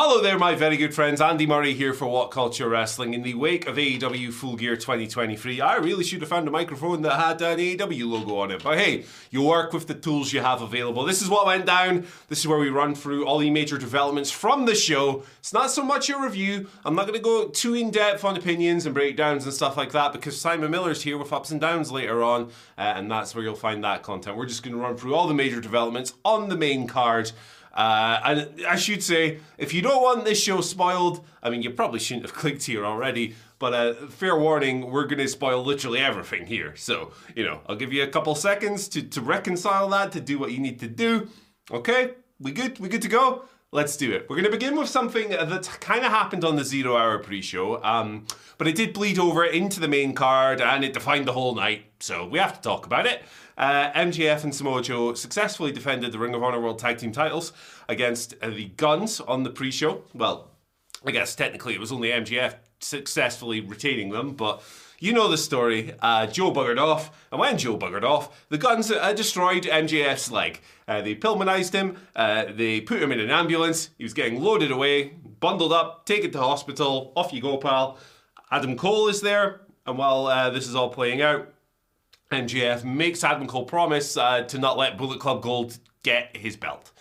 Hello there, my very good friends. Andy Murray here for What Culture Wrestling. In the wake of AEW Full Gear 2023, I really should have found a microphone that had an AEW logo on it. But hey, you work with the tools you have available. This is what went down. This is where we run through all the major developments from the show. It's not so much a review. I'm not going to go too in depth on opinions and breakdowns and stuff like that because Simon Miller's here with ups and downs later on, uh, and that's where you'll find that content. We're just going to run through all the major developments on the main card. Uh, and I should say, if you don't want this show spoiled, I mean, you probably shouldn't have clicked here already, but uh, fair warning, we're going to spoil literally everything here. So, you know, I'll give you a couple seconds to, to reconcile that, to do what you need to do. Okay, we good? We good to go? Let's do it. We're going to begin with something that kind of happened on the zero hour pre show, um, but it did bleed over into the main card and it defined the whole night, so we have to talk about it. Uh, and Samoa Joe successfully defended the Ring of Honor World Tag Team titles against uh, the Guns on the pre show. Well, I guess technically it was only MJF successfully retaining them, but you know the story. Uh, Joe buggered off, and when Joe buggered off, the Guns uh, destroyed MJF's leg. Uh, they Pillmanized him, uh, they put him in an ambulance, he was getting loaded away, bundled up, taken to hospital, off you go, pal. Adam Cole is there, and while uh, this is all playing out, MJF makes Adam Cole promise uh, to not let Bullet Club Gold get his belt.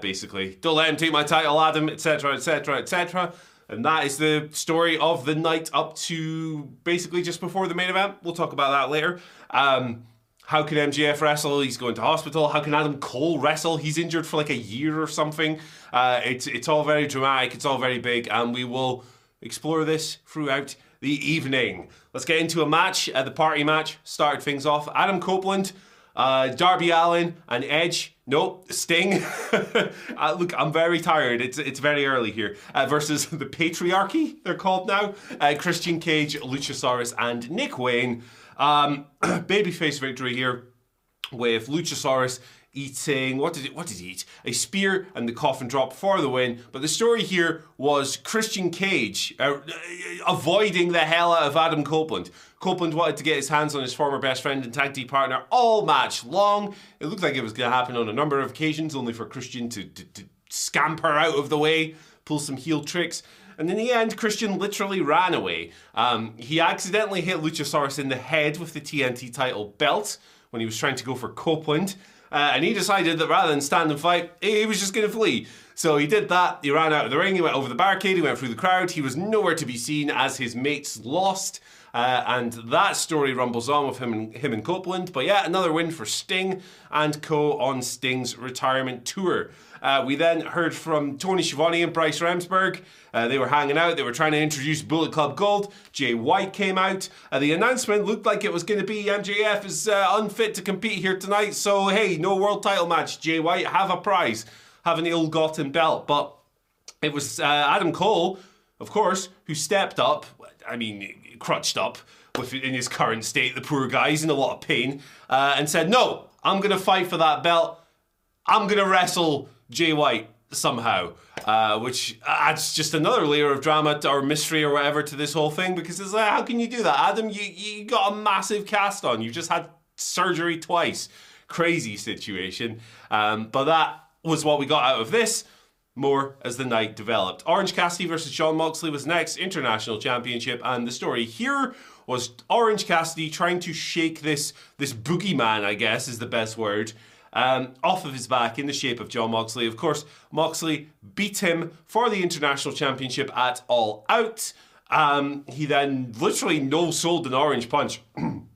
Basically, don't let him take my title, Adam, etc., etc., etc. And that is the story of the night up to basically just before the main event. We'll talk about that later. Um, how can MJF wrestle? He's going to hospital. How can Adam Cole wrestle? He's injured for like a year or something. Uh, it's it's all very dramatic. It's all very big, and we will explore this throughout the evening. Let's get into a match. Uh, the party match started things off. Adam Copeland, uh, Darby Allin, and Edge. Nope, Sting. uh, look, I'm very tired. It's it's very early here. Uh, versus the Patriarchy, they're called now. Uh, Christian Cage, Luchasaurus, and Nick Wayne. Um, babyface victory here with Luchasaurus eating what did it what did he eat a spear and the coffin drop for the win but the story here was christian cage uh, avoiding the hell out of adam copeland copeland wanted to get his hands on his former best friend and tag team partner all match long it looked like it was going to happen on a number of occasions only for christian to, to, to scamper out of the way pull some heel tricks and in the end, Christian literally ran away. Um, he accidentally hit Luchasaurus in the head with the TNT title belt when he was trying to go for Copeland. Uh, and he decided that rather than stand and fight, he was just going to flee. So he did that. He ran out of the ring. He went over the barricade. He went through the crowd. He was nowhere to be seen as his mates lost. Uh, and that story rumbles on with him and him and Copeland. But yeah, another win for Sting and Co on Sting's retirement tour. Uh, we then heard from Tony Schiavone and Bryce Remsburg. Uh, they were hanging out. They were trying to introduce Bullet Club Gold. Jay White came out. Uh, the announcement looked like it was going to be MJF is uh, unfit to compete here tonight. So hey, no world title match. Jay White have a prize, have an ill-gotten belt. But it was uh, Adam Cole, of course, who stepped up. I mean, crutched up with in his current state. The poor guy, he's in a lot of pain, uh, and said, "No, I'm going to fight for that belt. I'm going to wrestle." Jay White somehow, uh, which adds just another layer of drama or mystery or whatever to this whole thing because it's like, how can you do that? Adam, you, you got a massive cast on. You just had surgery twice. Crazy situation. Um, but that was what we got out of this. more as the night developed. Orange Cassidy versus Jon Moxley was next, International Championship, and the story here was Orange Cassidy trying to shake this this boogeyman, I guess is the best word, um, off of his back in the shape of Jon Moxley. Of course, Moxley beat him for the International Championship at All Out. Um, he then literally no sold an orange punch and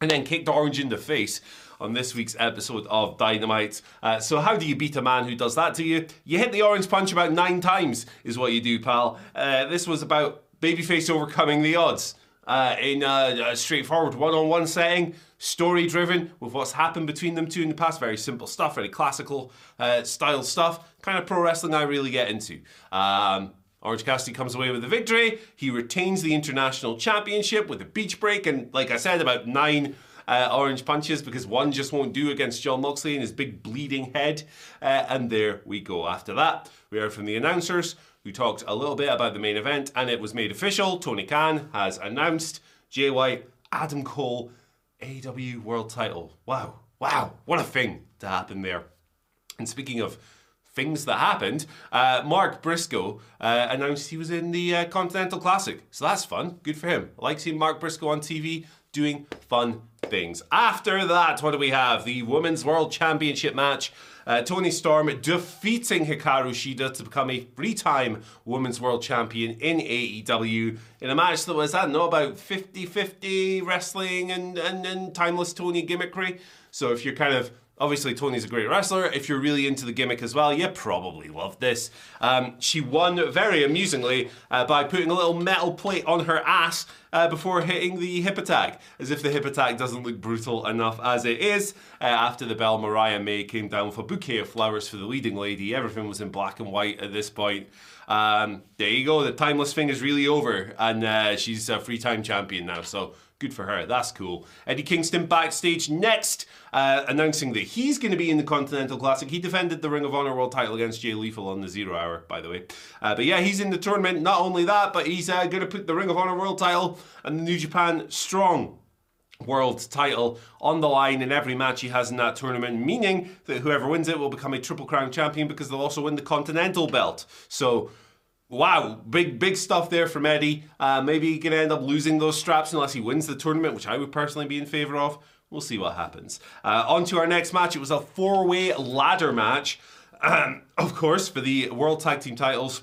then kicked Orange in the face on this week's episode of Dynamite. Uh, so, how do you beat a man who does that to you? You hit the orange punch about nine times, is what you do, pal. Uh, this was about babyface overcoming the odds. Uh, in a, a straightforward one-on-one setting, story-driven with what's happened between them two in the past. Very simple stuff, very classical uh, style stuff. Kind of pro wrestling I really get into. Um, Orange Cassidy comes away with the victory. He retains the international championship with a beach break, and like I said, about nine uh, orange punches because one just won't do against Jon Moxley and his big bleeding head. Uh, and there we go. After that, we heard from the announcers who talked a little bit about the main event, and it was made official. Tony Khan has announced Jay White, Adam Cole, AEW World Title. Wow, wow, what a thing to happen there. And speaking of things that happened, uh, Mark Briscoe uh, announced he was in the uh, Continental Classic. So that's fun. Good for him. I like seeing Mark Briscoe on TV doing fun things. After that, what do we have? The Women's World Championship match. Uh, Toni Storm defeating Hikaru Shida to become a three time Women's World Champion in AEW in a match that was, I don't know, about 50 50 wrestling and, and, and timeless Toni gimmickry. So if you're kind of Obviously, Toni's a great wrestler. If you're really into the gimmick as well, you probably love this. Um, she won very amusingly uh, by putting a little metal plate on her ass uh, before hitting the hip attack, as if the hip attack doesn't look brutal enough as it is. Uh, after the bell, Mariah May came down with a bouquet of flowers for the leading lady. Everything was in black and white at this point. Um, there you go. The timeless thing is really over, and uh, she's a free time champion now. So Good for her. That's cool. Eddie Kingston backstage next, uh, announcing that he's going to be in the Continental Classic. He defended the Ring of Honor World title against Jay Lethal on the Zero Hour, by the way. Uh, but yeah, he's in the tournament. Not only that, but he's uh, going to put the Ring of Honor World title and the New Japan Strong world title on the line in every match he has in that tournament, meaning that whoever wins it will become a Triple Crown champion because they'll also win the Continental belt. So Wow, big big stuff there from Eddie. Uh, maybe he can end up losing those straps unless he wins the tournament, which I would personally be in favour of. We'll see what happens. Uh, on to our next match. It was a four way ladder match, um, of course, for the World Tag Team titles.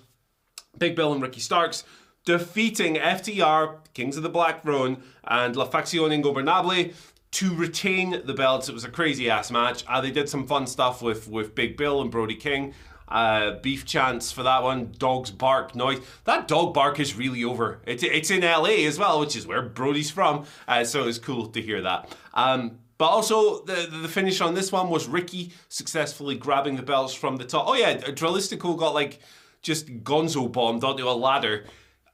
Big Bill and Ricky Starks defeating FTR, Kings of the Black Throne, and La Facción Ingobernable to retain the belts. It was a crazy ass match. Uh, they did some fun stuff with, with Big Bill and Brody King. Uh, beef chants for that one. Dogs bark noise. That dog bark is really over. It's, it's in LA as well, which is where Brody's from. Uh, so it's cool to hear that. Um, but also, the, the finish on this one was Ricky successfully grabbing the belts from the top. Oh, yeah, Dralistico got like just gonzo bombed onto a ladder.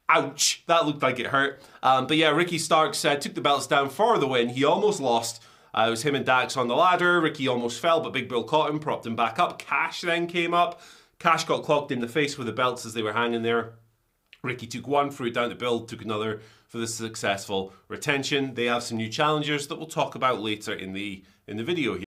Ouch, that looked like it hurt. Um, but yeah, Ricky Stark uh, took the belts down for the win. He almost lost. Uh, it was him and Dax on the ladder. Ricky almost fell, but Big Bill caught him, propped him back up. Cash then came up. Cash got clocked in the face with the belts as they were hanging there. Ricky took one, threw it down to Bill, took another for the successful retention. They have some new challengers that we'll talk about later in the in the video here.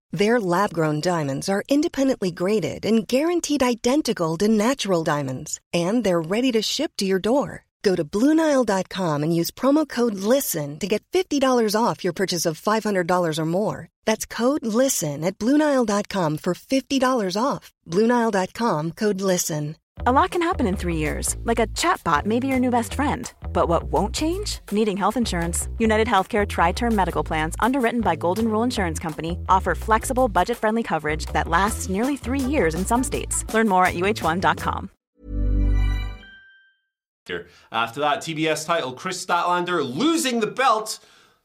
Their lab grown diamonds are independently graded and guaranteed identical to natural diamonds, and they're ready to ship to your door. Go to Bluenile.com and use promo code LISTEN to get $50 off your purchase of $500 or more. That's code LISTEN at Bluenile.com for $50 off. Bluenile.com code LISTEN. A lot can happen in three years, like a chatbot may be your new best friend. But what won't change? Needing health insurance. United Healthcare Tri Term Medical Plans, underwritten by Golden Rule Insurance Company, offer flexible, budget friendly coverage that lasts nearly three years in some states. Learn more at uh1.com. After that, TBS title Kris Statlander losing the belt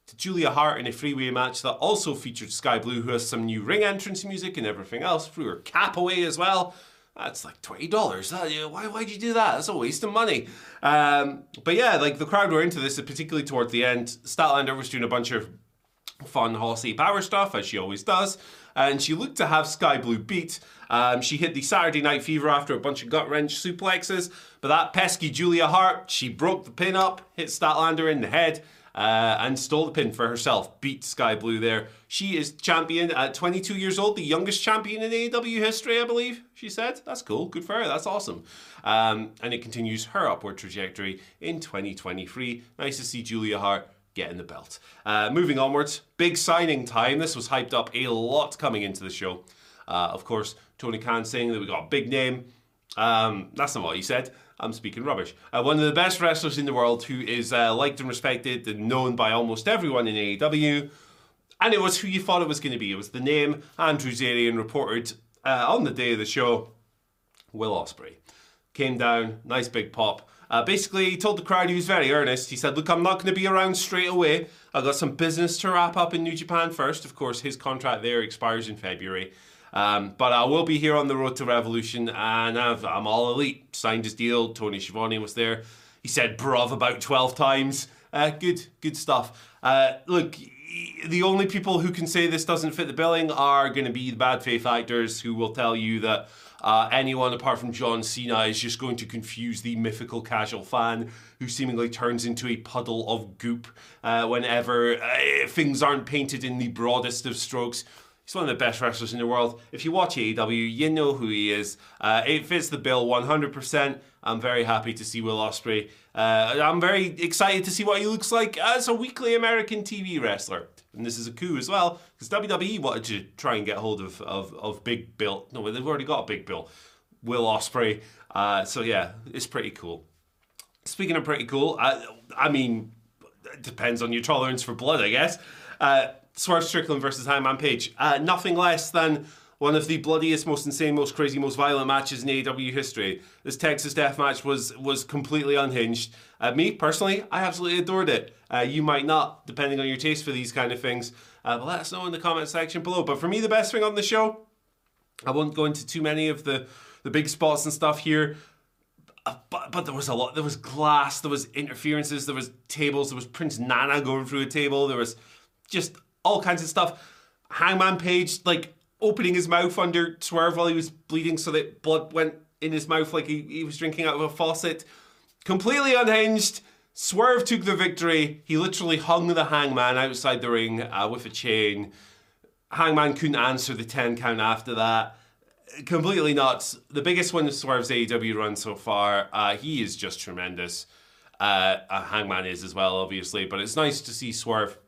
to Julia Hart in a freeway match that also featured Skye Blue, who has some new ring entrance music and everything else, threw her cap away as well. That's like twenty dollars. Why why'd you do that? That's a waste of money. Um, but yeah, like the crowd were into this, particularly towards the end. Statlander was doing a bunch of fun horsey power stuff as she always does, and she looked to have Skye Blue beat. Um, she hit the Saturday Night Fever after a bunch of gut wrench suplexes, but that pesky Julia Hart, she broke the pin up, hit Statlander in the head. Uh, and stole the pin for herself, beat Skye Blue there. She is champion at 22 years old, the youngest champion in AEW history, I believe, she said. That's cool, good for her, that's awesome. Um, and it continues her upward trajectory in 2023. Nice to see Julia Hart getting the belt. Uh, moving onwards, big signing time. This was hyped up a lot coming into the show. Uh, of course, Tony Khan saying that we got a big name. Um, that's not what he said. I'm speaking rubbish. Uh, one of the best wrestlers in the world who is uh, liked and respected and known by almost everyone in AEW. And it was who you thought it was going to be. It was the name Andrew Zarian reported uh, on the day of the show. Will Ospreay came down, nice big pop. Uh, basically, he told the crowd he was very earnest. He said, Look, I'm not going to be around straight away. I've got some business to wrap up in New Japan first. Of course, his contract there expires in February. Um, but I will be here on the road to Revolution, and i am all elite. Signed his deal. Tony Schiavone was there. He said "bruv" about twelve times. Uh, good, good stuff. Uh, look, the only people who can say this doesn't fit the billing are going to be the bad faith actors who will tell you that uh, anyone apart from John Cena is just going to confuse the mythical casual fan who seemingly turns into a puddle of goop uh, whenever uh, things aren't painted in the broadest of strokes. He's one of the best wrestlers in the world. If you watch AEW, you know who he is. Uh, it fits the bill 100%. I'm very happy to see Will Ospreay. Uh, I'm very excited to see what he looks like as a weekly American TV wrestler. And this is a coup as well, because WWE wanted to try and get hold of, of, of Big Bill. No, they've already got a Big Bill. Will Ospreay. Uh, so yeah, it's pretty cool. Speaking of pretty cool, I, I mean, it depends on your tolerance for blood, I guess. Uh, Swerve Strickland versus Hangman Page. Uh, nothing less than one of the bloodiest, most insane, most crazy, most violent matches in AEW history. This Texas Death Match was was completely unhinged. Uh, me personally, I absolutely adored it. Uh, you might not, depending on your taste for these kind of things. Uh, but let us know in the comment section below. But for me, the best thing on the show, I won't go into too many of the the big spots and stuff here. Uh, but, but there was a lot. There was glass. There was interferences. There was tables. There was Prince Nana going through a table. There was just all kinds of stuff. Hangman Page, like opening his mouth under Swerve while he was bleeding so that blood went in his mouth like he, he was drinking out of a faucet. Completely unhinged. Swerve took the victory. He literally hung the hangman outside the ring uh, with a chain. Hangman couldn't answer the 10 count after that. Completely nuts. The biggest one of Swerve's AEW run so far. Uh, he is just tremendous. Uh, Hangman is as well, obviously, but it's nice to see Swerve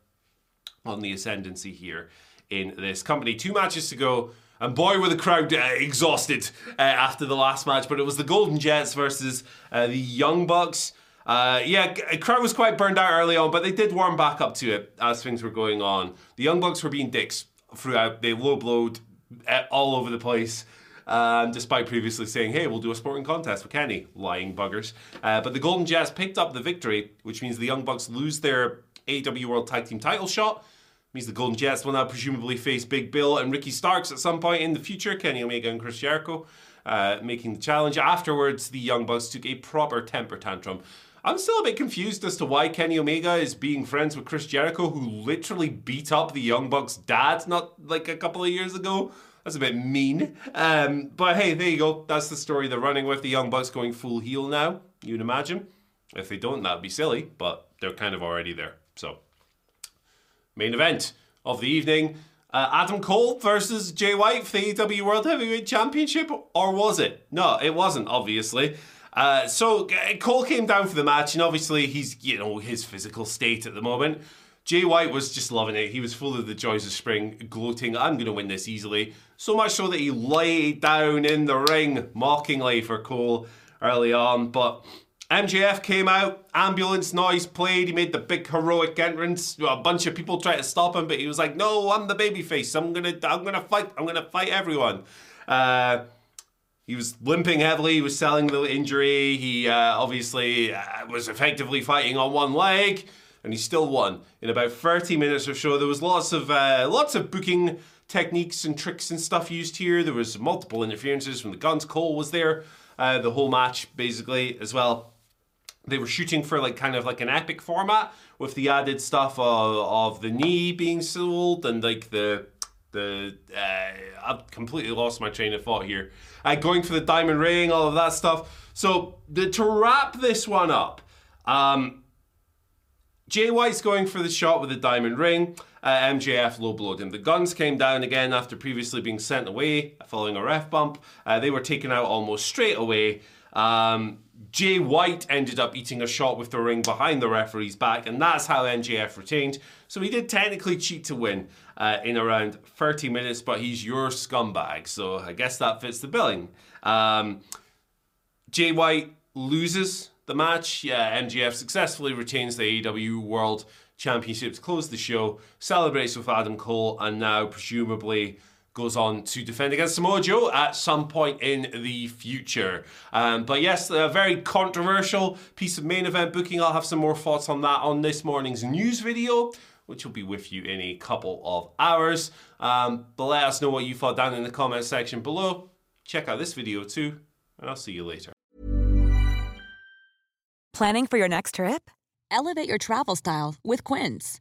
on the ascendancy here in this company. Two matches to go. And boy, were the crowd uh, exhausted uh, after the last match. But it was the Golden Jets versus uh, the Young Bucks. Uh, yeah, crowd was quite burned out early on, but they did warm back up to it as things were going on. The Young Bucks were being dicks throughout. They low blowed uh, all over the place. Um, despite previously saying, hey, we'll do a sporting contest with Kenny. Lying buggers. Uh, but the Golden Jets picked up the victory, which means the Young Bucks lose their AEW World Tag Team title shot means the Golden Jets will now presumably face Big Bill and Ricky Starks at some point in the future. Kenny Omega and Chris Jericho uh, making the challenge. Afterwards, the Young Bucks took a proper temper tantrum. I'm still a bit confused as to why Kenny Omega is being friends with Chris Jericho, who literally beat up the Young Bucks' dad not like a couple of years ago. That's a bit mean. Um, but hey, there you go. That's the story they're running with. The Young Bucks going full heel now, you'd imagine. If they don't, that'd be silly, but they're kind of already there. So Main event of the evening. Uh, Adam Cole versus Jay White for the AEW World Heavyweight Championship, or was it? No, it wasn't, obviously. Uh, so Cole came down for the match, and obviously he's, you know, his physical state at the moment. Jay White was just loving it. He was full of the joys of spring, gloating, I'm going to win this easily. So much so that he laid down in the ring mockingly for Cole early on. But MJF came out, ambulance noise played, he made the big heroic entrance. A bunch of people tried to stop him, but he was like, No, I'm the babyface. I'm gonna I'm gonna fight, I'm gonna fight everyone. Uh, he was limping heavily, he was selling the injury, he uh, obviously uh, was effectively fighting on one leg. and he still won in about 30 minutes or so. There was lots of uh, lots of booking techniques and tricks and stuff used here. There was multiple interferences from the guns. Cole was there uh, the whole match basically as well. They were shooting for like kind of like an epic format with the added stuff of, of the knee being sold and like the the uh, I've completely lost my train of thought here. Uh, going for the diamond ring, all of that stuff. So the, to wrap this one up, um, Jay White's going for the shot with the diamond ring. Uh, MJF low blowed him. The guns came down again after previously being sent away following a ref bump. Uh, they were taken out almost straight away. Um, Jay White ended up eating a shot with the ring behind the referee's back, and that's how MJF retained. So he did technically cheat to win uh, in around 30 minutes, but he's your scumbag, so I guess that fits the billing. Um, Jay White loses the match. Yeah, MJF successfully retains the AEW World Championship to close the show, celebrates with Adam Cole, and now presumably goes on to defend against Samoa Joe at some point in the future. Um, but yes, a very controversial piece of main event booking. I'll have some more thoughts on that on this morning's news video. Which will be with you in a couple of hours. Um, but let us know what you thought down in the comment section below. Check out this video too, and I'll see you later. Planning for your next trip? Elevate your travel style with Quince.